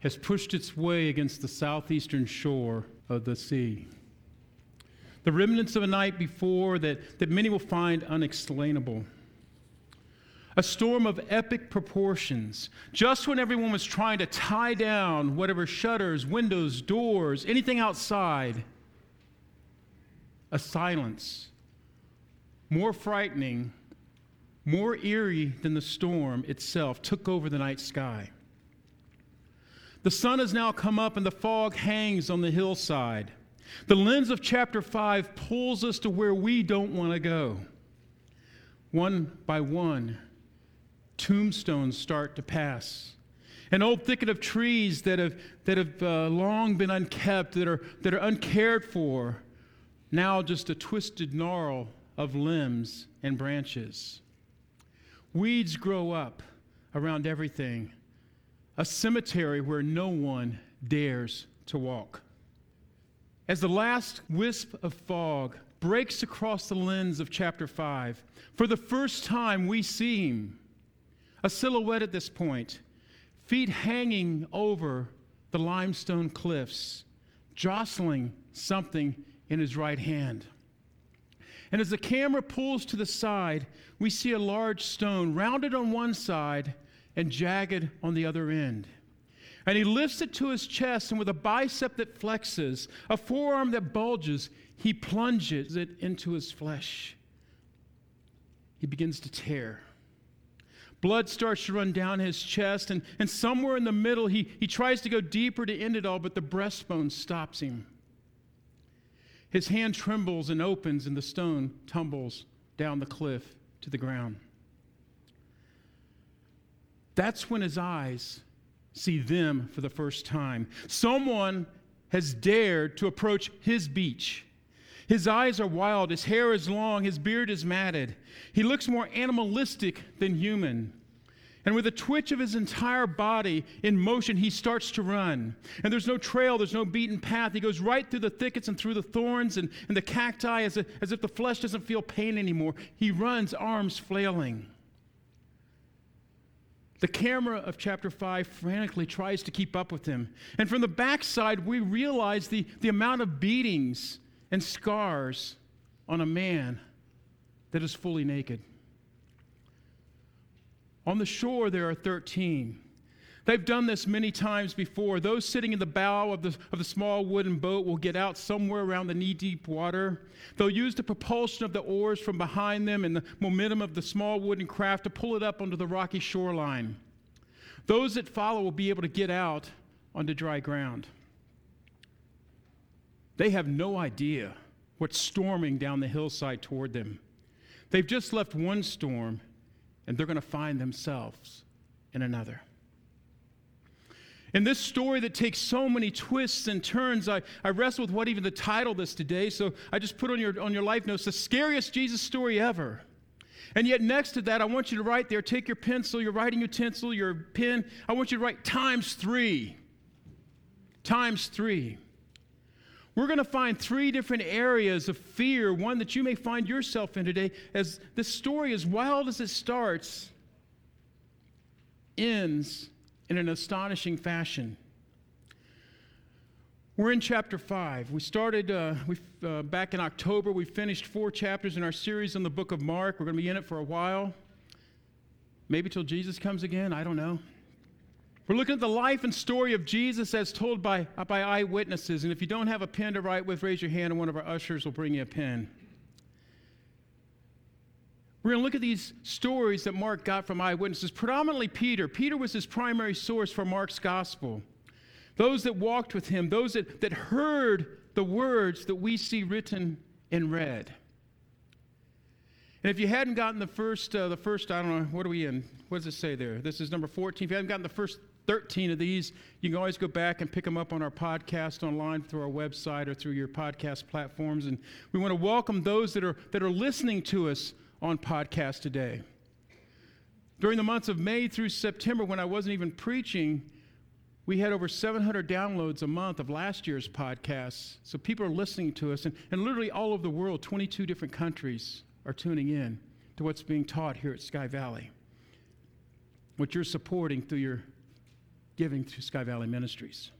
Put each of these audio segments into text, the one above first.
has pushed its way against the southeastern shore of the sea. The remnants of a night before that, that many will find unexplainable. A storm of epic proportions, just when everyone was trying to tie down whatever shutters, windows, doors, anything outside. A silence more frightening, more eerie than the storm itself took over the night sky. The sun has now come up and the fog hangs on the hillside. The lens of chapter 5 pulls us to where we don't want to go. One by one, tombstones start to pass. An old thicket of trees that have, that have uh, long been unkept, that are, that are uncared for, now just a twisted gnarl of limbs and branches. Weeds grow up around everything a cemetery where no one dares to walk. As the last wisp of fog breaks across the lens of chapter 5, for the first time we see him, a silhouette at this point, feet hanging over the limestone cliffs, jostling something in his right hand. And as the camera pulls to the side, we see a large stone rounded on one side and jagged on the other end. And he lifts it to his chest, and with a bicep that flexes, a forearm that bulges, he plunges it into his flesh. He begins to tear. Blood starts to run down his chest, and, and somewhere in the middle, he, he tries to go deeper to end it all, but the breastbone stops him. His hand trembles and opens, and the stone tumbles down the cliff to the ground. That's when his eyes see them for the first time. Someone has dared to approach his beach. His eyes are wild, his hair is long, his beard is matted. He looks more animalistic than human. And with a twitch of his entire body in motion, he starts to run. And there's no trail, there's no beaten path. He goes right through the thickets and through the thorns and, and the cacti as, a, as if the flesh doesn't feel pain anymore. He runs, arms flailing. The camera of chapter 5 frantically tries to keep up with him. And from the backside, we realize the, the amount of beatings and scars on a man that is fully naked. On the shore, there are 13. They've done this many times before. Those sitting in the bow of the, of the small wooden boat will get out somewhere around the knee deep water. They'll use the propulsion of the oars from behind them and the momentum of the small wooden craft to pull it up onto the rocky shoreline. Those that follow will be able to get out onto dry ground. They have no idea what's storming down the hillside toward them. They've just left one storm, and they're going to find themselves in another. In this story that takes so many twists and turns, I, I wrestle with what even the title this today. So I just put on your, on your life notes the scariest Jesus story ever. And yet, next to that, I want you to write there take your pencil, your writing utensil, your pen. I want you to write times three. Times three. We're going to find three different areas of fear, one that you may find yourself in today, as this story, as wild as it starts, ends in an astonishing fashion. We're in chapter 5. We started uh, uh, back in October. We finished four chapters in our series on the book of Mark. We're going to be in it for a while. Maybe till Jesus comes again. I don't know. We're looking at the life and story of Jesus as told by, by eyewitnesses. And if you don't have a pen to write with, raise your hand and one of our ushers will bring you a pen. We're going to look at these stories that Mark got from eyewitnesses, predominantly Peter. Peter was his primary source for Mark's gospel. Those that walked with him, those that, that heard the words that we see written in red. And if you hadn't gotten the first, uh, the first, I don't know, what are we in? What does it say there? This is number 14. If you haven't gotten the first 13 of these. You can always go back and pick them up on our podcast online through our website or through your podcast platforms. And we want to welcome those that are, that are listening to us on podcast today. During the months of May through September, when I wasn't even preaching, we had over 700 downloads a month of last year's podcasts. So people are listening to us, and, and literally all over the world, 22 different countries are tuning in to what's being taught here at Sky Valley. What you're supporting through your giving to Sky Valley Ministries.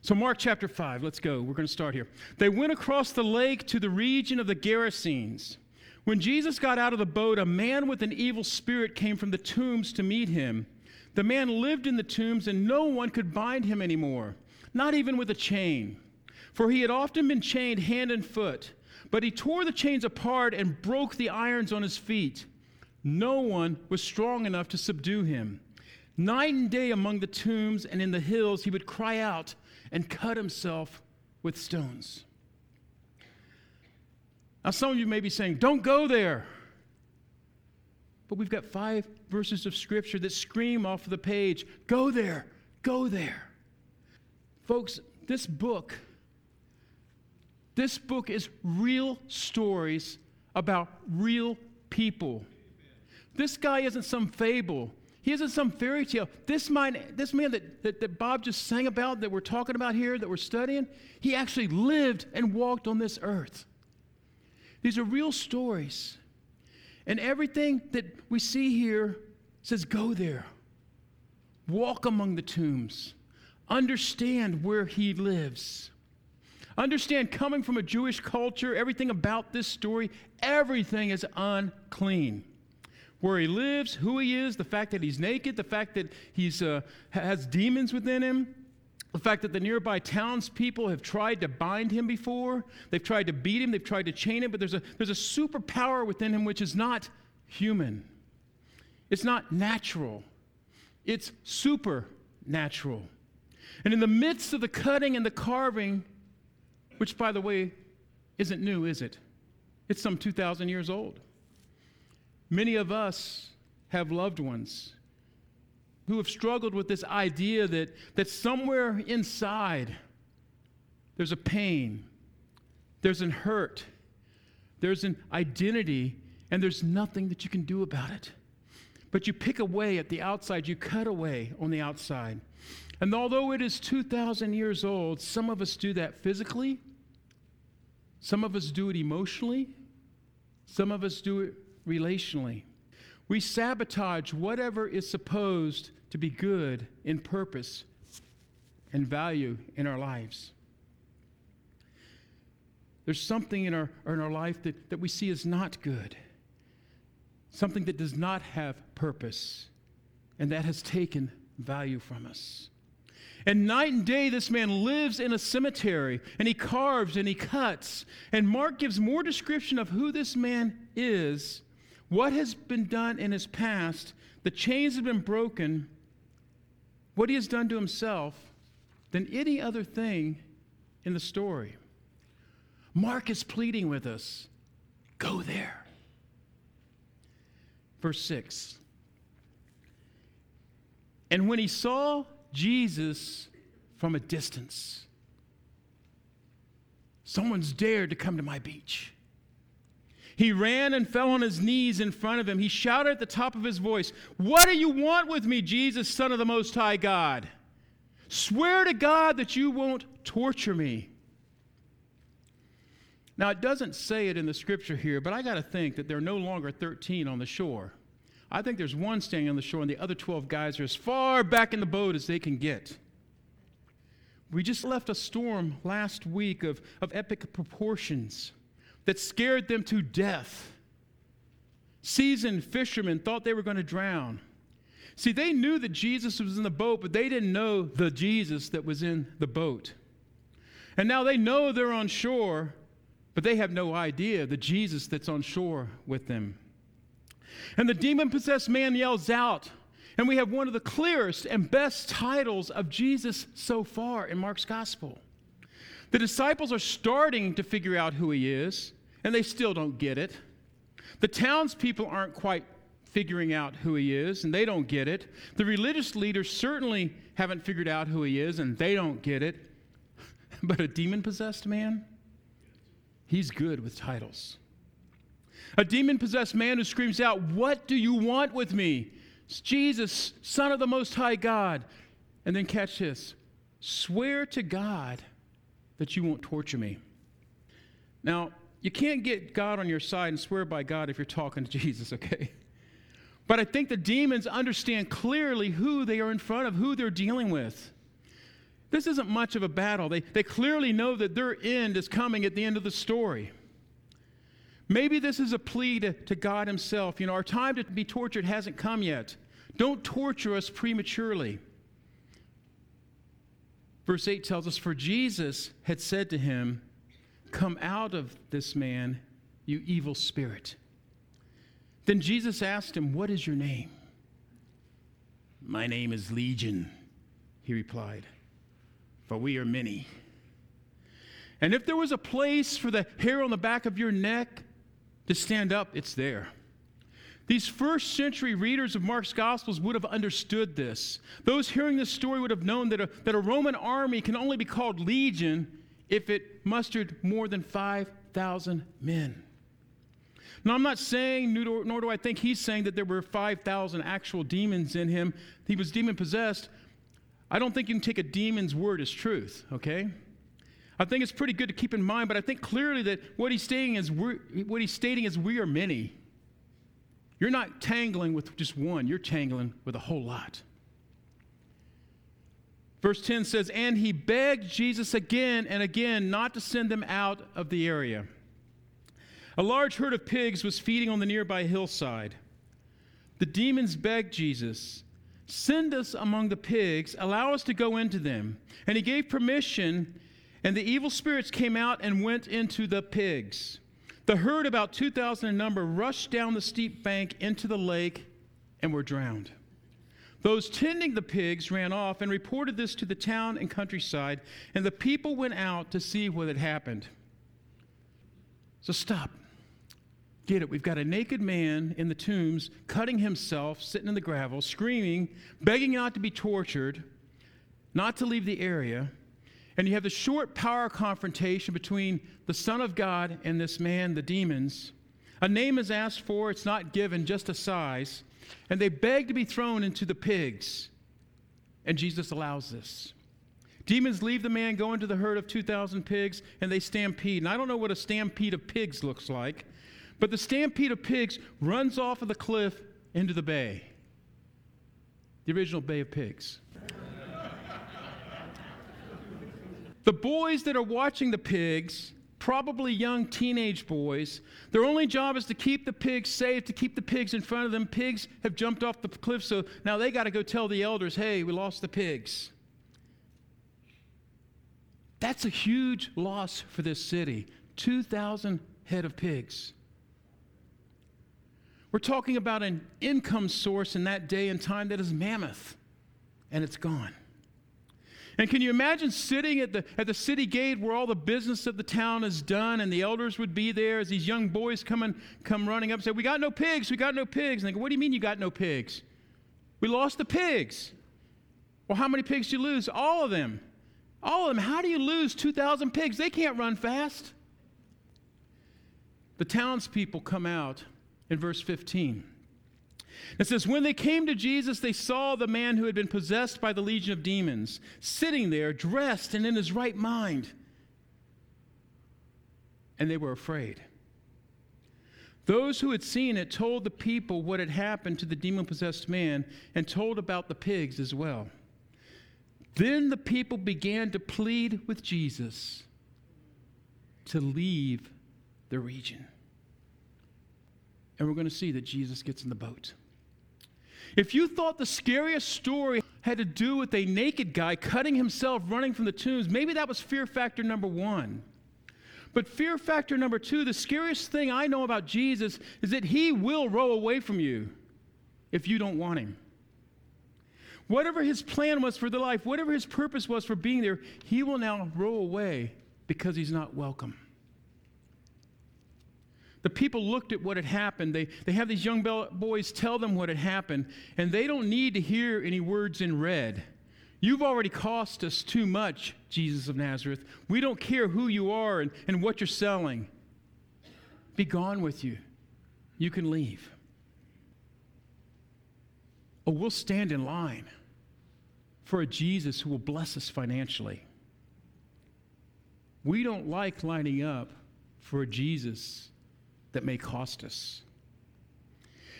So, Mark chapter 5, let's go. We're going to start here. They went across the lake to the region of the Gerasenes. When Jesus got out of the boat, a man with an evil spirit came from the tombs to meet him. The man lived in the tombs, and no one could bind him anymore, not even with a chain. For he had often been chained hand and foot, but he tore the chains apart and broke the irons on his feet. No one was strong enough to subdue him. Night and day among the tombs and in the hills, he would cry out and cut himself with stones. Now, some of you may be saying, Don't go there. But we've got five verses of scripture that scream off the page Go there, go there. Folks, this book, this book is real stories about real people. This guy isn't some fable. He isn't some fairy tale. This man, this man that, that, that Bob just sang about, that we're talking about here, that we're studying, he actually lived and walked on this earth. These are real stories. And everything that we see here says, go there, walk among the tombs, understand where he lives. Understand, coming from a Jewish culture, everything about this story, everything is unclean where he lives, who he is, the fact that he's naked, the fact that he uh, has demons within him, the fact that the nearby townspeople have tried to bind him before, they've tried to beat him, they've tried to chain him, but there's a, there's a superpower within him which is not human. It's not natural, it's supernatural. And in the midst of the cutting and the carving, which, by the way, isn't new, is it? It's some 2,000 years old. Many of us have loved ones who have struggled with this idea that, that somewhere inside there's a pain, there's an hurt, there's an identity, and there's nothing that you can do about it. But you pick away at the outside, you cut away on the outside. And although it is 2,000 years old, some of us do that physically, some of us do it emotionally, some of us do it relationally. We sabotage whatever is supposed to be good in purpose and value in our lives. There's something in our, in our life that, that we see as not good, something that does not have purpose, and that has taken value from us. And night and day, this man lives in a cemetery and he carves and he cuts. And Mark gives more description of who this man is what has been done in his past, the chains have been broken, what he has done to himself, than any other thing in the story. Mark is pleading with us go there. Verse 6. And when he saw Jesus from a distance, someone's dared to come to my beach. He ran and fell on his knees in front of him. He shouted at the top of his voice, What do you want with me, Jesus, Son of the Most High God? Swear to God that you won't torture me. Now, it doesn't say it in the scripture here, but I got to think that there are no longer 13 on the shore. I think there's one standing on the shore, and the other 12 guys are as far back in the boat as they can get. We just left a storm last week of, of epic proportions that scared them to death. Seasoned fishermen thought they were going to drown. See, they knew that Jesus was in the boat, but they didn't know the Jesus that was in the boat. And now they know they're on shore, but they have no idea the Jesus that's on shore with them. And the demon possessed man yells out, and we have one of the clearest and best titles of Jesus so far in Mark's gospel. The disciples are starting to figure out who he is, and they still don't get it. The townspeople aren't quite figuring out who he is, and they don't get it. The religious leaders certainly haven't figured out who he is, and they don't get it. But a demon possessed man, he's good with titles. A demon possessed man who screams out, What do you want with me? It's Jesus, Son of the Most High God. And then catch this swear to God that you won't torture me. Now, you can't get God on your side and swear by God if you're talking to Jesus, okay? But I think the demons understand clearly who they are in front of, who they're dealing with. This isn't much of a battle. They, they clearly know that their end is coming at the end of the story. Maybe this is a plea to, to God Himself. You know, our time to be tortured hasn't come yet. Don't torture us prematurely. Verse 8 tells us, For Jesus had said to him, Come out of this man, you evil spirit. Then Jesus asked him, What is your name? My name is Legion, he replied, for we are many. And if there was a place for the hair on the back of your neck to stand up, it's there. These first century readers of Mark's Gospels would have understood this. Those hearing this story would have known that a, that a Roman army can only be called legion if it mustered more than 5,000 men. Now, I'm not saying, nor, do I think he's saying that there were 5,000 actual demons in him. He was demon possessed. I don't think you can take a demon's word as truth, okay? I think it's pretty good to keep in mind, but I think clearly that what he's stating is, what he's stating is we are many. You're not tangling with just one, you're tangling with a whole lot. Verse 10 says, And he begged Jesus again and again not to send them out of the area. A large herd of pigs was feeding on the nearby hillside. The demons begged Jesus, Send us among the pigs, allow us to go into them. And he gave permission, and the evil spirits came out and went into the pigs. The herd, about 2,000 in number, rushed down the steep bank into the lake and were drowned. Those tending the pigs ran off and reported this to the town and countryside, and the people went out to see what had happened. So stop. Get it. We've got a naked man in the tombs, cutting himself, sitting in the gravel, screaming, begging not to be tortured, not to leave the area. And you have the short power confrontation between the Son of God and this man, the demons. A name is asked for, it's not given, just a size. And they beg to be thrown into the pigs. And Jesus allows this. Demons leave the man, go into the herd of 2,000 pigs, and they stampede. And I don't know what a stampede of pigs looks like, but the stampede of pigs runs off of the cliff into the bay, the original Bay of Pigs. The boys that are watching the pigs, probably young teenage boys, their only job is to keep the pigs safe, to keep the pigs in front of them. Pigs have jumped off the cliff, so now they got to go tell the elders, hey, we lost the pigs. That's a huge loss for this city 2,000 head of pigs. We're talking about an income source in that day and time that is mammoth, and it's gone. And can you imagine sitting at the, at the city gate where all the business of the town is done and the elders would be there as these young boys come, and, come running up and say, We got no pigs, we got no pigs. And they go, What do you mean you got no pigs? We lost the pigs. Well, how many pigs did you lose? All of them. All of them. How do you lose 2,000 pigs? They can't run fast. The townspeople come out in verse 15. It says, When they came to Jesus, they saw the man who had been possessed by the legion of demons sitting there, dressed and in his right mind. And they were afraid. Those who had seen it told the people what had happened to the demon possessed man and told about the pigs as well. Then the people began to plead with Jesus to leave the region. And we're going to see that Jesus gets in the boat. If you thought the scariest story had to do with a naked guy cutting himself running from the tombs, maybe that was fear factor number one. But fear factor number two, the scariest thing I know about Jesus is that he will row away from you if you don't want him. Whatever his plan was for the life, whatever his purpose was for being there, he will now row away because he's not welcome. The people looked at what had happened. They, they have these young boys tell them what had happened, and they don't need to hear any words in red. You've already cost us too much, Jesus of Nazareth. We don't care who you are and, and what you're selling. Be gone with you. You can leave. Oh, we'll stand in line for a Jesus who will bless us financially. We don't like lining up for a Jesus that may cost us.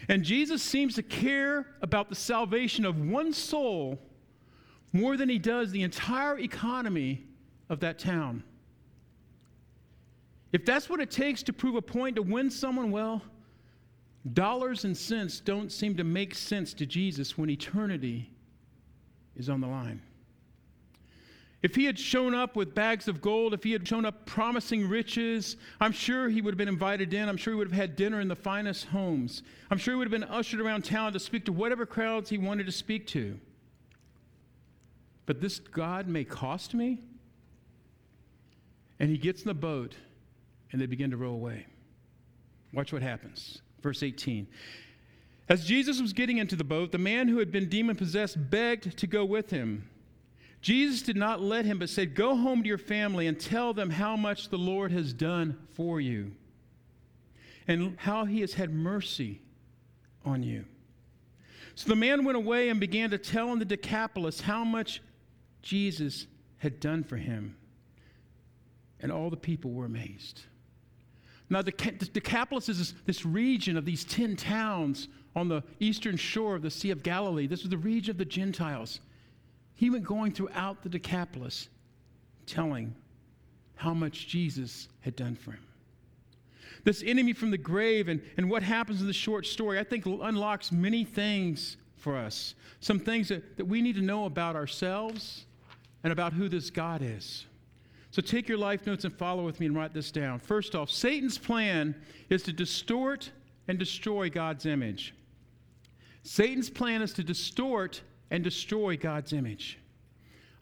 And Jesus seems to care about the salvation of one soul more than he does the entire economy of that town. If that's what it takes to prove a point to win someone, well, dollars and cents don't seem to make sense to Jesus when eternity is on the line. If he had shown up with bags of gold, if he had shown up promising riches, I'm sure he would have been invited in. I'm sure he would have had dinner in the finest homes. I'm sure he would have been ushered around town to speak to whatever crowds he wanted to speak to. But this God may cost me? And he gets in the boat and they begin to row away. Watch what happens. Verse 18. As Jesus was getting into the boat, the man who had been demon possessed begged to go with him. Jesus did not let him, but said, Go home to your family and tell them how much the Lord has done for you and how he has had mercy on you. So the man went away and began to tell in the Decapolis how much Jesus had done for him. And all the people were amazed. Now, the Decapolis is this, region of these 10 towns on the eastern shore of the Sea of Galilee. This was the region of the Gentiles. He went going throughout the Decapolis telling how much Jesus had done for him. This enemy from the grave and, and what happens in the short story, I think, unlocks many things for us. Some things that, that we need to know about ourselves and about who this God is. So take your life notes and follow with me and write this down. First off, Satan's plan is to distort and destroy God's image. Satan's plan is to distort and destroy God's image.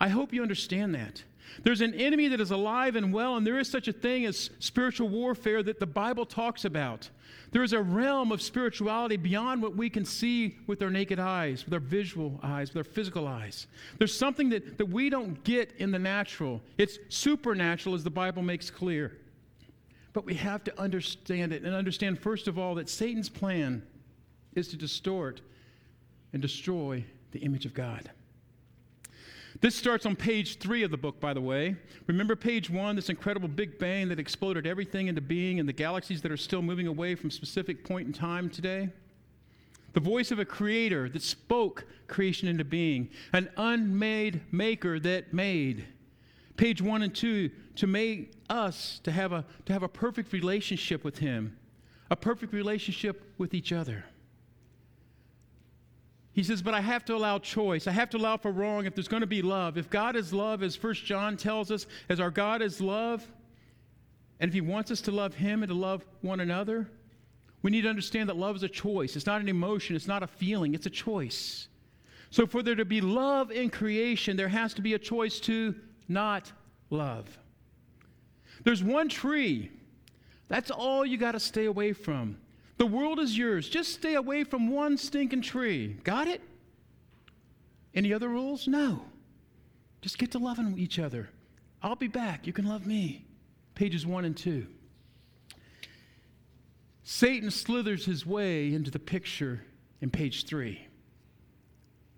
I hope you understand that. There's an enemy that is alive and well, and there is such a thing as spiritual warfare that the Bible talks about. There is a realm of spirituality beyond what we can see with our naked eyes, with our visual eyes, with our physical eyes. There's something that, that we don't get in the natural. It's supernatural, as the Bible makes clear. But we have to understand it and understand, first of all, that Satan's plan is to distort and destroy the image of God. This starts on page three of the book, by the way. Remember page one, this incredible Big Bang that exploded everything into being and the galaxies that are still moving away from specific point in time today? The voice of a creator that spoke creation into being, an unmade maker that made. Page one and two, to make us to have a, to have a perfect relationship with him, a perfect relationship with each other. He says, but I have to allow choice. I have to allow for wrong if there's going to be love. If God is love, as First John tells us, as our God is love, and if He wants us to love Him and to love one another, we need to understand that love is a choice. It's not an emotion, it's not a feeling, it's a choice. So, for there to be love in creation, there has to be a choice to not love. There's one tree. That's all you got to stay away from. The world is yours. Just stay away from one stinking tree. Got it? Any other rules? No. Just get to loving each other. I'll be back. You can love me. Pages one and two. Satan slithers his way into the picture in page three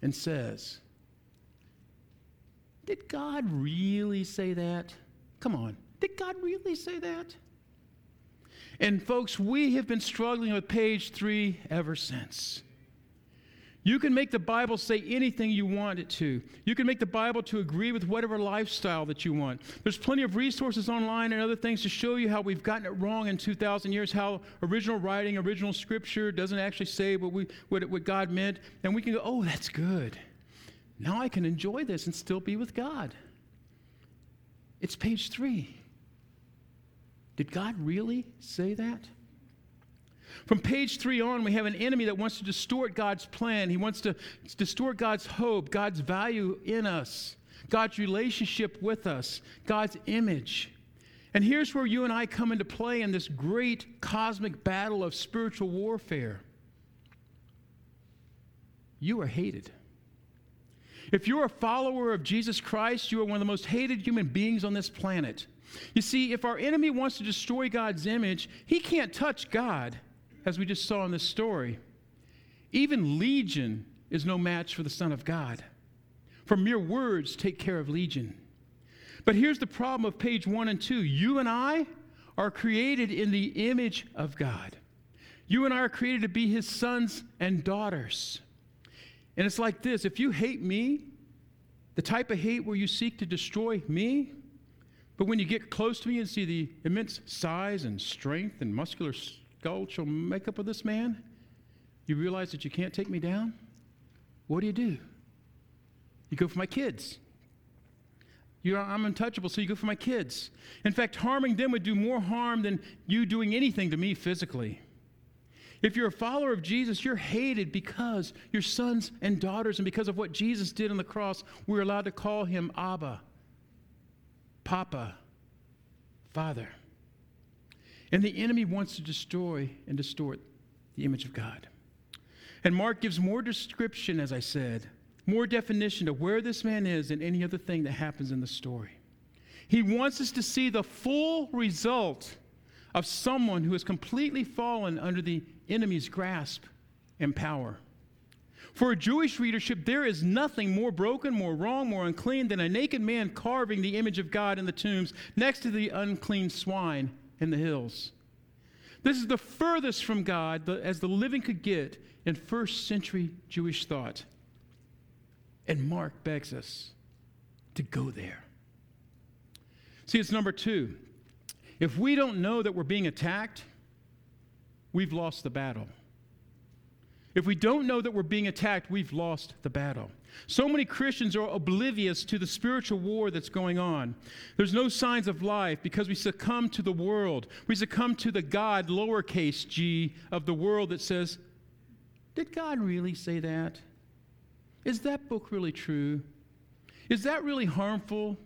and says, Did God really say that? Come on. Did God really say that? And folks, we have been struggling with page three ever since. You can make the Bible say anything you want it to. You can make the Bible to agree with whatever lifestyle that you want. There's plenty of resources online and other things to show you how we've gotten it wrong in 2,000 years, how original writing, original scripture doesn't actually say what, we, what, what God meant. And we can go, oh, that's good. Now I can enjoy this and still be with God. It's page three. Did God really say that? From page three on, we have an enemy that wants to distort God's plan. He wants to distort God's hope, God's value in us, God's relationship with us, God's image. And here's where you and I come into play in this great cosmic battle of spiritual warfare. You are hated. If you're a follower of Jesus Christ, you are one of the most hated human beings on this planet. You see, if our enemy wants to destroy God's image, he can't touch God, as we just saw in this story. Even Legion is no match for the Son of God. For mere words take care of Legion. But here's the problem of page one and two you and I are created in the image of God. You and I are created to be his sons and daughters. And it's like this if you hate me, the type of hate where you seek to destroy me, but when you get close to me and see the immense size and strength and muscular skeletal makeup of this man, you realize that you can't take me down? What do you do? You go for my kids. You I'm untouchable, so you go for my kids. In fact, harming them would do more harm than you doing anything to me physically. If you're a follower of Jesus, you're hated because you're sons and daughters, and because of what Jesus did on the cross, we're allowed to call him Abba, Papa, Father. And the enemy wants to destroy and distort the image of God. And Mark gives more description, as I said, more definition of where this man is than any other thing that happens in the story. He wants us to see the full result of someone who has completely fallen under the enemy's grasp and power. For a Jewish readership, there is nothing more broken, more wrong, more unclean than a naked man carving the image of God in the tombs next to the unclean swine in the hills. This is the furthest from God as the living could get in first century Jewish thought. And Mark begs us to go there. See, it's number two. If we don't know that we're being attacked, we've lost the battle. If we don't know that we're being attacked, we've lost the battle. So many Christians are oblivious to the spiritual war that's going on. There's no signs of life because we succumb to the world. We succumb to the God, lowercase g, of the world that says, Did God really say that? Is that book really true? Is that really harmful?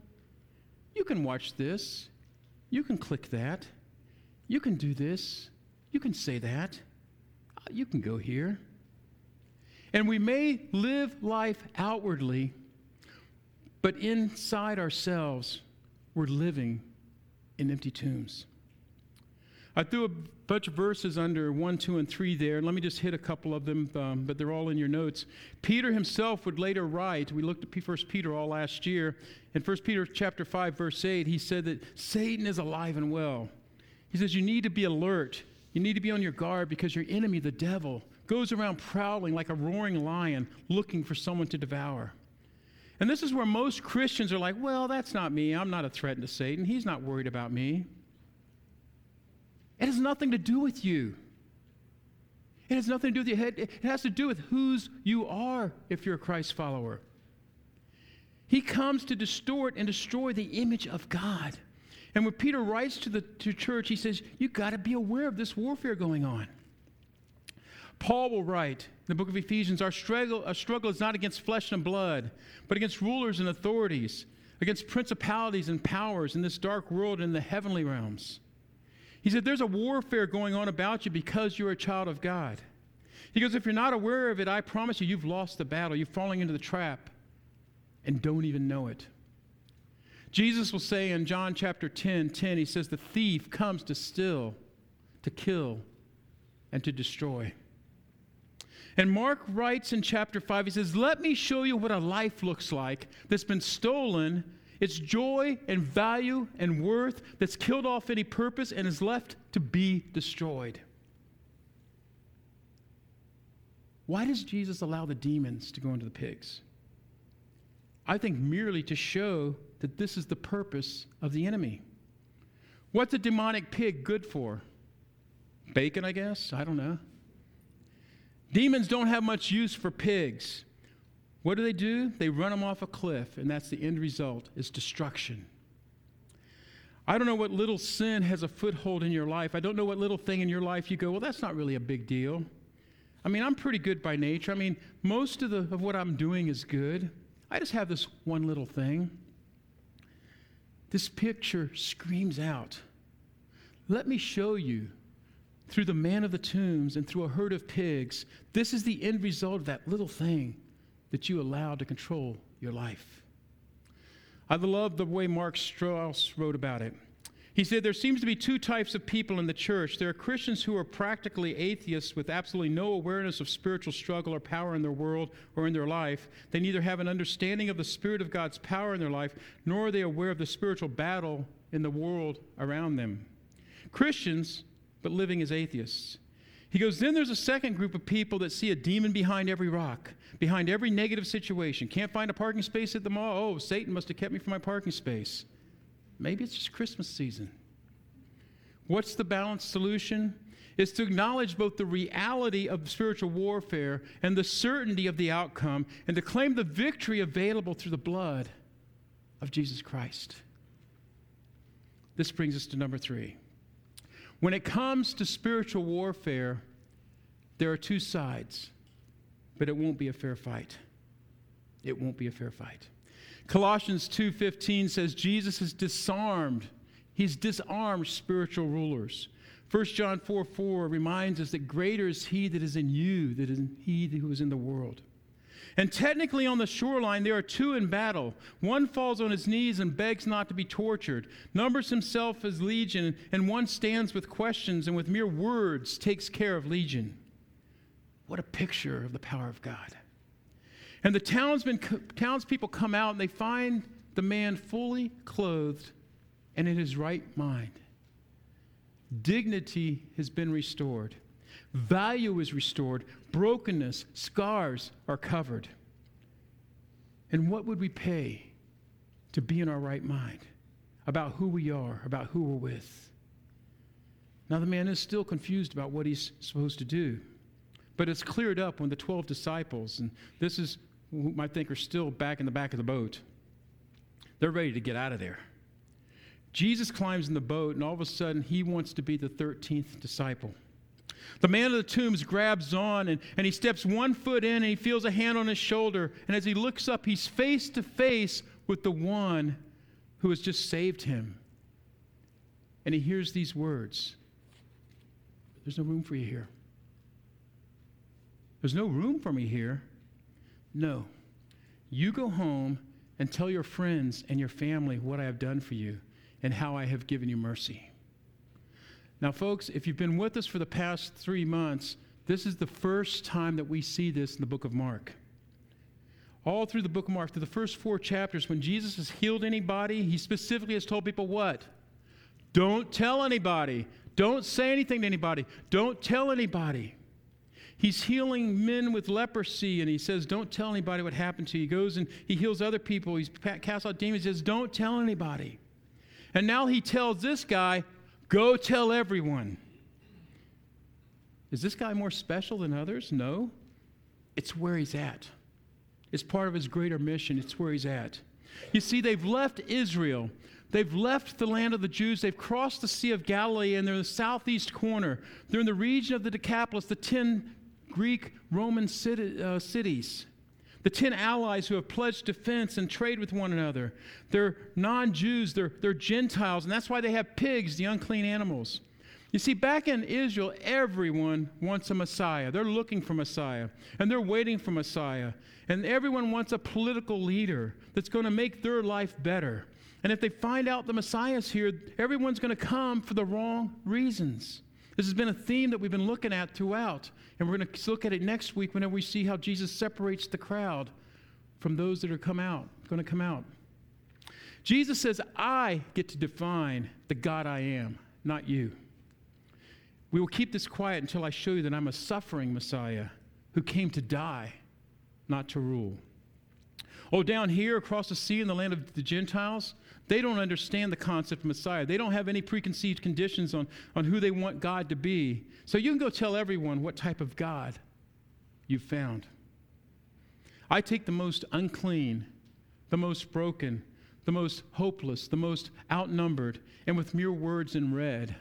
You can watch this. You can click that. You can do this. You can say that. Uh, you can go here. And we may live life outwardly, but inside ourselves, we're living in empty tombs. I threw a bunch of verses under 1, 2, and 3 there. Let me just hit a couple of them, um, but they're all in your notes. Peter himself would later write, we looked at 1 Peter all last year. In 1 Peter chapter 5, verse 8, he said that Satan is alive and well. He says you need to be alert. You need to be on your guard because your enemy, the devil, goes around prowling like a roaring lion looking for someone to devour. And this is where most Christians are like, well, that's not me. I'm not a threat to Satan. He's not worried about me. It has nothing to do with you. It has nothing to do with your head. It has to do with whose you are if you're a Christ follower. He comes to distort and destroy the image of God. And when Peter writes to the to church, he says, You've got to be aware of this warfare going on. Paul will write in the book of Ephesians, our struggle, our struggle is not against flesh and blood, but against rulers and authorities, against principalities and powers in this dark world and in the heavenly realms. He said, There's a warfare going on about you because you're a child of God. He goes, If you're not aware of it, I promise you, you've lost the battle. You're falling into the trap and don't even know it. Jesus will say in John chapter 10 10, He says, The thief comes to steal, to kill, and to destroy. And Mark writes in chapter 5, he says, Let me show you what a life looks like that's been stolen its joy and value and worth that's killed off any purpose and is left to be destroyed. Why does Jesus allow the demons to go into the pigs? I think merely to show that this is the purpose of the enemy. What's a demonic pig good for? Bacon, I guess? I don't know. Demons don't have much use for pigs. What do they do? They run them off a cliff, and that's the end result is destruction. I don't know what little sin has a foothold in your life. I don't know what little thing in your life you go, well, that's not really a big deal. I mean, I'm pretty good by nature. I mean, most of, the, of what I'm doing is good. I just have this one little thing. this picture screams out let me show you through the man of the tombs and through a herd of pigs. This is the end result of that little thing that you allowed to control your life. I love the way Mark Strauss wrote about it. He said there seems to be two types of people in the church. There are Christians who are practically atheists with absolutely no awareness of spiritual struggle or power in their world or in their life. They neither have an understanding of the Spirit of God's power in their life, nor are they aware of the spiritual battle in the world around them. Christians, but living as atheists. He goes, then there's a second group of people that see a demon behind every rock, behind every negative situation. Can't find a parking space at the mall? Oh, Satan must have kept me from my parking space. Maybe it's just Christmas season. What's the balanced solution? Is to acknowledge both the reality of spiritual warfare and the certainty of the outcome, and to claim the victory available through the blood of Jesus Christ. This brings us to number three. When it comes to spiritual warfare, there are two sides, but it won't be a fair fight. It won't be a fair fight. Colossians 2:15 says Jesus has disarmed. He's disarmed spiritual rulers. 1 John 4 4 reminds us that greater is he that is in you than he who is in the world. And technically, on the shoreline, there are two in battle. One falls on his knees and begs not to be tortured, numbers himself as legion, and one stands with questions and with mere words takes care of legion. What a picture of the power of God. And the townsmen, townspeople come out and they find the man fully clothed and in his right mind. Dignity has been restored. Value is restored. Brokenness, scars are covered. And what would we pay to be in our right mind about who we are, about who we're with? Now, the man is still confused about what he's supposed to do. But it's cleared up when the 12 disciples, and this is who I think are still back in the back of the boat, they're ready to get out of there. Jesus climbs in the boat, and all of a sudden, he wants to be the 13th disciple. The man of the tombs grabs on and, and he steps one foot in and he feels a hand on his shoulder. And as he looks up, he's face to face with the one who has just saved him. And he hears these words There's no room for you here. There's no room for me here. No. You go home and tell your friends and your family what I have done for you and how I have given you mercy. Now, folks, if you've been with us for the past three months, this is the first time that we see this in the book of Mark. All through the book of Mark, through the first four chapters, when Jesus has healed anybody, he specifically has told people what? Don't tell anybody. Don't say anything to anybody. Don't tell anybody. He's healing men with leprosy, and he says, Don't tell anybody what happened to you. He goes and he heals other people. He's cast out demons. He says, Don't tell anybody. And now he tells this guy, Go tell everyone. Is this guy more special than others? No. It's where he's at. It's part of his greater mission. It's where he's at. You see, they've left Israel. They've left the land of the Jews. They've crossed the Sea of Galilee and they're in the southeast corner. They're in the region of the Decapolis, the 10 Greek Roman city, uh, cities. The 10 allies who have pledged defense and trade with one another. They're non Jews, they're, they're Gentiles, and that's why they have pigs, the unclean animals. You see, back in Israel, everyone wants a Messiah. They're looking for Messiah, and they're waiting for Messiah. And everyone wants a political leader that's going to make their life better. And if they find out the Messiah's here, everyone's going to come for the wrong reasons. This has been a theme that we've been looking at throughout. And we're going to look at it next week whenever we see how Jesus separates the crowd from those that are come out, going to come out. Jesus says, I get to define the God I am, not you. We will keep this quiet until I show you that I'm a suffering Messiah who came to die, not to rule. Oh, down here across the sea in the land of the Gentiles, they don't understand the concept of Messiah. They don't have any preconceived conditions on, on who they want God to be. So you can go tell everyone what type of God you've found. I take the most unclean, the most broken, the most hopeless, the most outnumbered, and with mere words in red,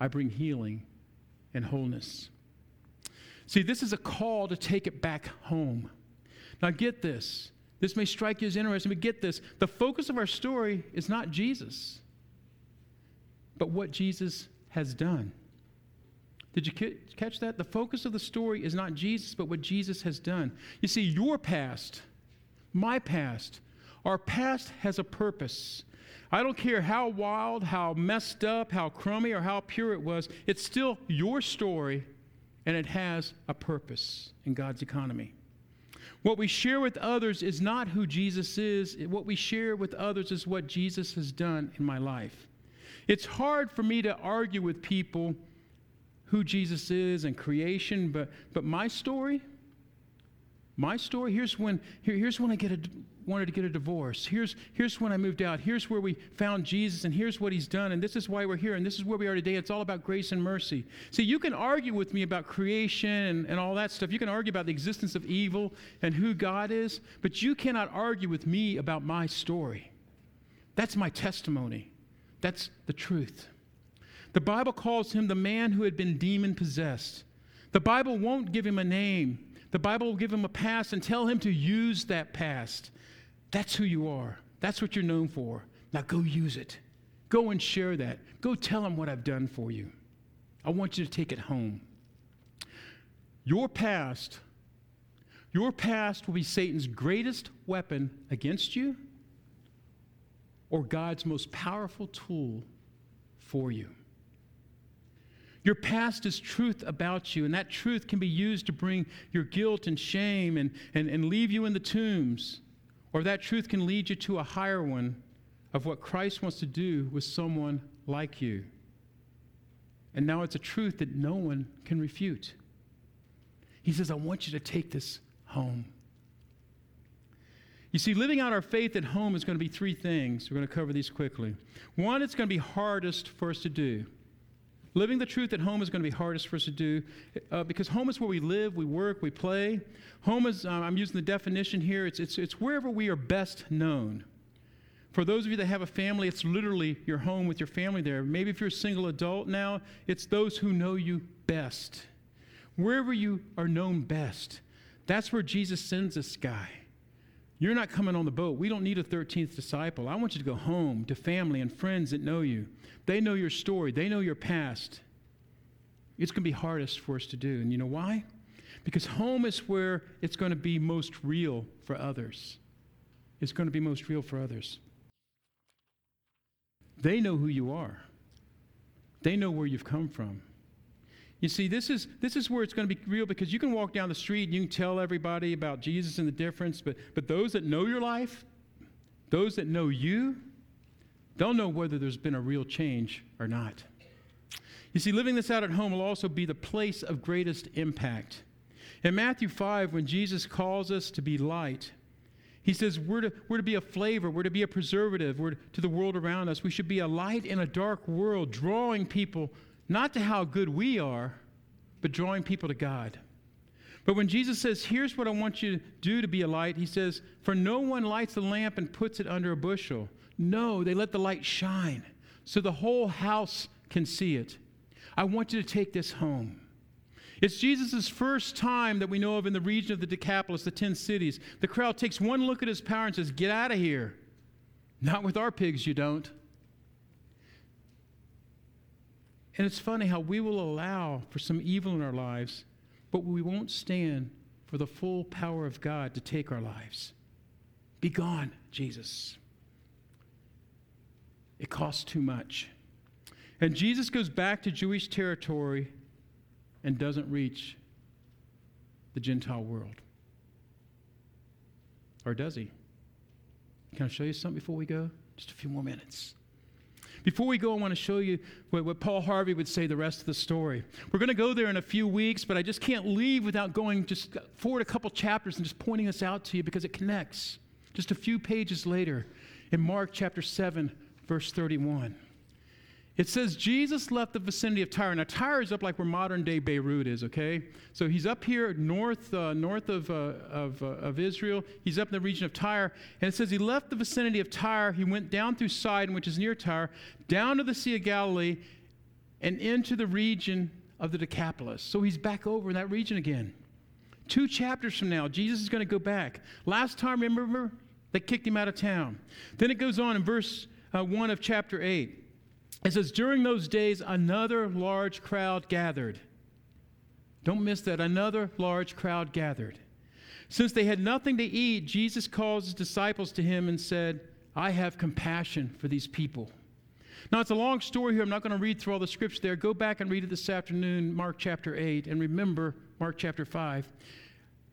I bring healing and wholeness. See, this is a call to take it back home. Now, get this This may strike you as interesting, but get this the focus of our story is not Jesus, but what Jesus has done. Did you catch that? The focus of the story is not Jesus, but what Jesus has done. You see, your past, my past, our past has a purpose. I don't care how wild, how messed up, how crummy, or how pure it was, it's still your story, and it has a purpose in God's economy. What we share with others is not who Jesus is. What we share with others is what Jesus has done in my life. It's hard for me to argue with people who Jesus is and creation, but, but my story, my story, here's when, here, here's when I get a, wanted to get a divorce. Here's, here's when I moved out. Here's where we found Jesus, and here's what he's done, and this is why we're here, and this is where we are today. It's all about grace and mercy. See, you can argue with me about creation and, and all that stuff. You can argue about the existence of evil and who God is, but you cannot argue with me about my story. That's my testimony. That's the truth. The Bible calls him the man who had been demon possessed. The Bible won't give him a name. The Bible will give him a past and tell him to use that past. That's who you are. That's what you're known for. Now go use it. Go and share that. Go tell them what I've done for you. I want you to take it home. Your past, your past will be Satan's greatest weapon against you or God's most powerful tool for you. Your past is truth about you, and that truth can be used to bring your guilt and shame and, and, and leave you in the tombs. Or that truth can lead you to a higher one of what Christ wants to do with someone like you. And now it's a truth that no one can refute. He says, I want you to take this home. You see, living out our faith at home is going to be three things. We're going to cover these quickly. One, it's going to be hardest for us to do. Living the truth at home is going to be hardest for us to do uh, because home is where we live, we work, we play. Home is, uh, I'm using the definition here, it's, it's, it's wherever we are best known. For those of you that have a family, it's literally your home with your family there. Maybe if you're a single adult now, it's those who know you best. Wherever you are known best, that's where Jesus sends this guy. You're not coming on the boat. We don't need a 13th disciple. I want you to go home to family and friends that know you. They know your story, they know your past. It's going to be hardest for us to do. And you know why? Because home is where it's going to be most real for others. It's going to be most real for others. They know who you are, they know where you've come from. You see, this is, this is where it's going to be real because you can walk down the street and you can tell everybody about Jesus and the difference, but, but those that know your life, those that know you, they'll know whether there's been a real change or not. You see, living this out at home will also be the place of greatest impact. In Matthew 5, when Jesus calls us to be light, he says we're to, we're to be a flavor, we're to be a preservative, we're to the world around us. We should be a light in a dark world, drawing people not to how good we are, but drawing people to God. But when Jesus says, Here's what I want you to do to be a light, he says, For no one lights a lamp and puts it under a bushel. No, they let the light shine so the whole house can see it. I want you to take this home. It's Jesus' first time that we know of in the region of the Decapolis, the 10 cities. The crowd takes one look at his power and says, Get out of here. Not with our pigs, you don't. And it's funny how we will allow for some evil in our lives, but we won't stand for the full power of God to take our lives. Be gone, Jesus. It costs too much. And Jesus goes back to Jewish territory and doesn't reach the Gentile world. Or does he? Can I show you something before we go? Just a few more minutes. Before we go, I want to show you what, what, Paul Harvey would say the rest of the story. We're going to go there in a few weeks, but I just can't leave without going just forward a couple chapters and just pointing this out to you because it connects. Just a few pages later, in Mark chapter 7, verse 31. It says Jesus left the vicinity of Tyre. Now, Tyre is up like where modern day Beirut is, okay? So he's up here north, uh, north of, uh, of, uh, of Israel. He's up in the region of Tyre. And it says he left the vicinity of Tyre. He went down through Sidon, which is near Tyre, down to the Sea of Galilee, and into the region of the Decapolis. So he's back over in that region again. Two chapters from now, Jesus is going to go back. Last time, remember, they kicked him out of town. Then it goes on in verse uh, 1 of chapter 8. It says, During those days, another large crowd gathered. Don't miss that. Another large crowd gathered. Since they had nothing to eat, Jesus called his disciples to him and said, I have compassion for these people. Now, it's a long story here. I'm not going to read through all the scripture there. Go back and read it this afternoon, Mark chapter 8, and remember Mark chapter 5.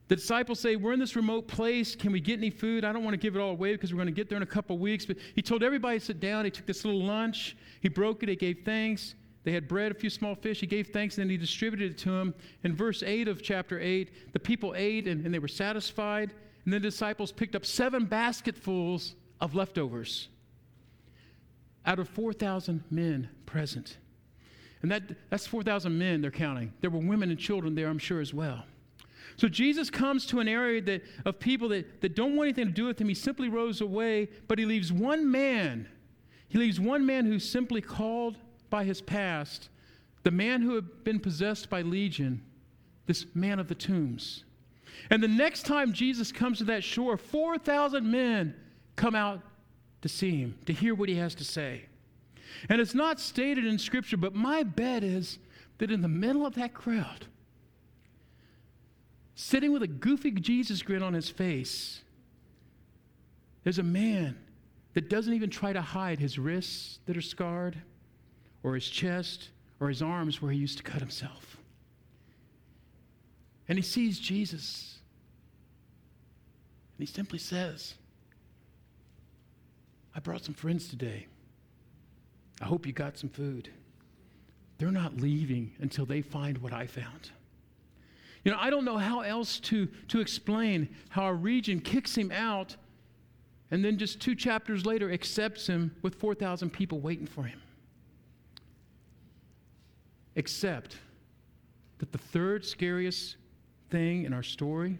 The disciples say, We're in this remote place. Can we get any food? I don't want to give it all away because we're going to get there in a couple of weeks. But he told everybody to sit down. He took this little lunch. He broke it. He gave thanks. They had bread, a few small fish. He gave thanks, and then he distributed it to them. In verse 8 of chapter 8, the people ate and, and they were satisfied. And the disciples picked up seven basketfuls of leftovers out of 4,000 men present. And that, that's 4,000 men they're counting. There were women and children there, I'm sure, as well. So Jesus comes to an area that, of people that, that don't want anything to do with him. He simply rows away, but he leaves one man. He leaves one man who's simply called by his past, the man who had been possessed by legion, this man of the tombs. And the next time Jesus comes to that shore, 4,000 men come out to see him, to hear what he has to say. And it's not stated in Scripture, but my bet is that in the middle of that crowd, sitting with a goofy Jesus grin on his face, there's a man that doesn't even try to hide his wrists that are scarred, or his chest, or his arms where he used to cut himself. And he sees Jesus. And he simply says, I brought some friends today. I hope you got some food. They're not leaving until they find what I found. You know, I don't know how else to, to explain how a region kicks him out and then just two chapters later accepts him with 4,000 people waiting for him. Except that the third scariest thing in our story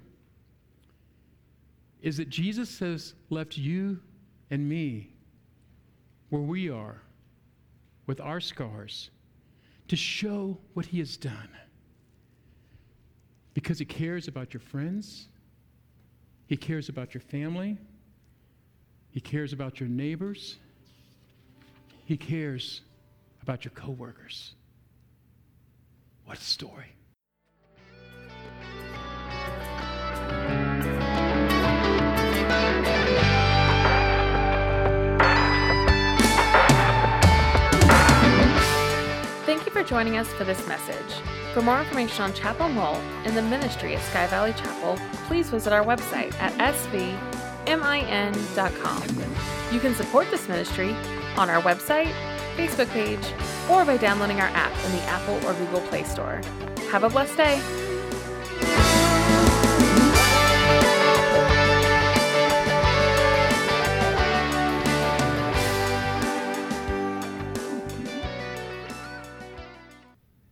is that Jesus has left you and me where we are with our scars to show what He has done. Because He cares about your friends, He cares about your family, He cares about your neighbors, He cares about your coworkers. What a story. Thank you for joining us for this message. For more information on Chapel Mole and the ministry of Sky Valley Chapel, please visit our website at svmin.com. You can support this ministry on our website, Facebook page, or by downloading our app in the Apple or Google Play Store. Have a blessed day.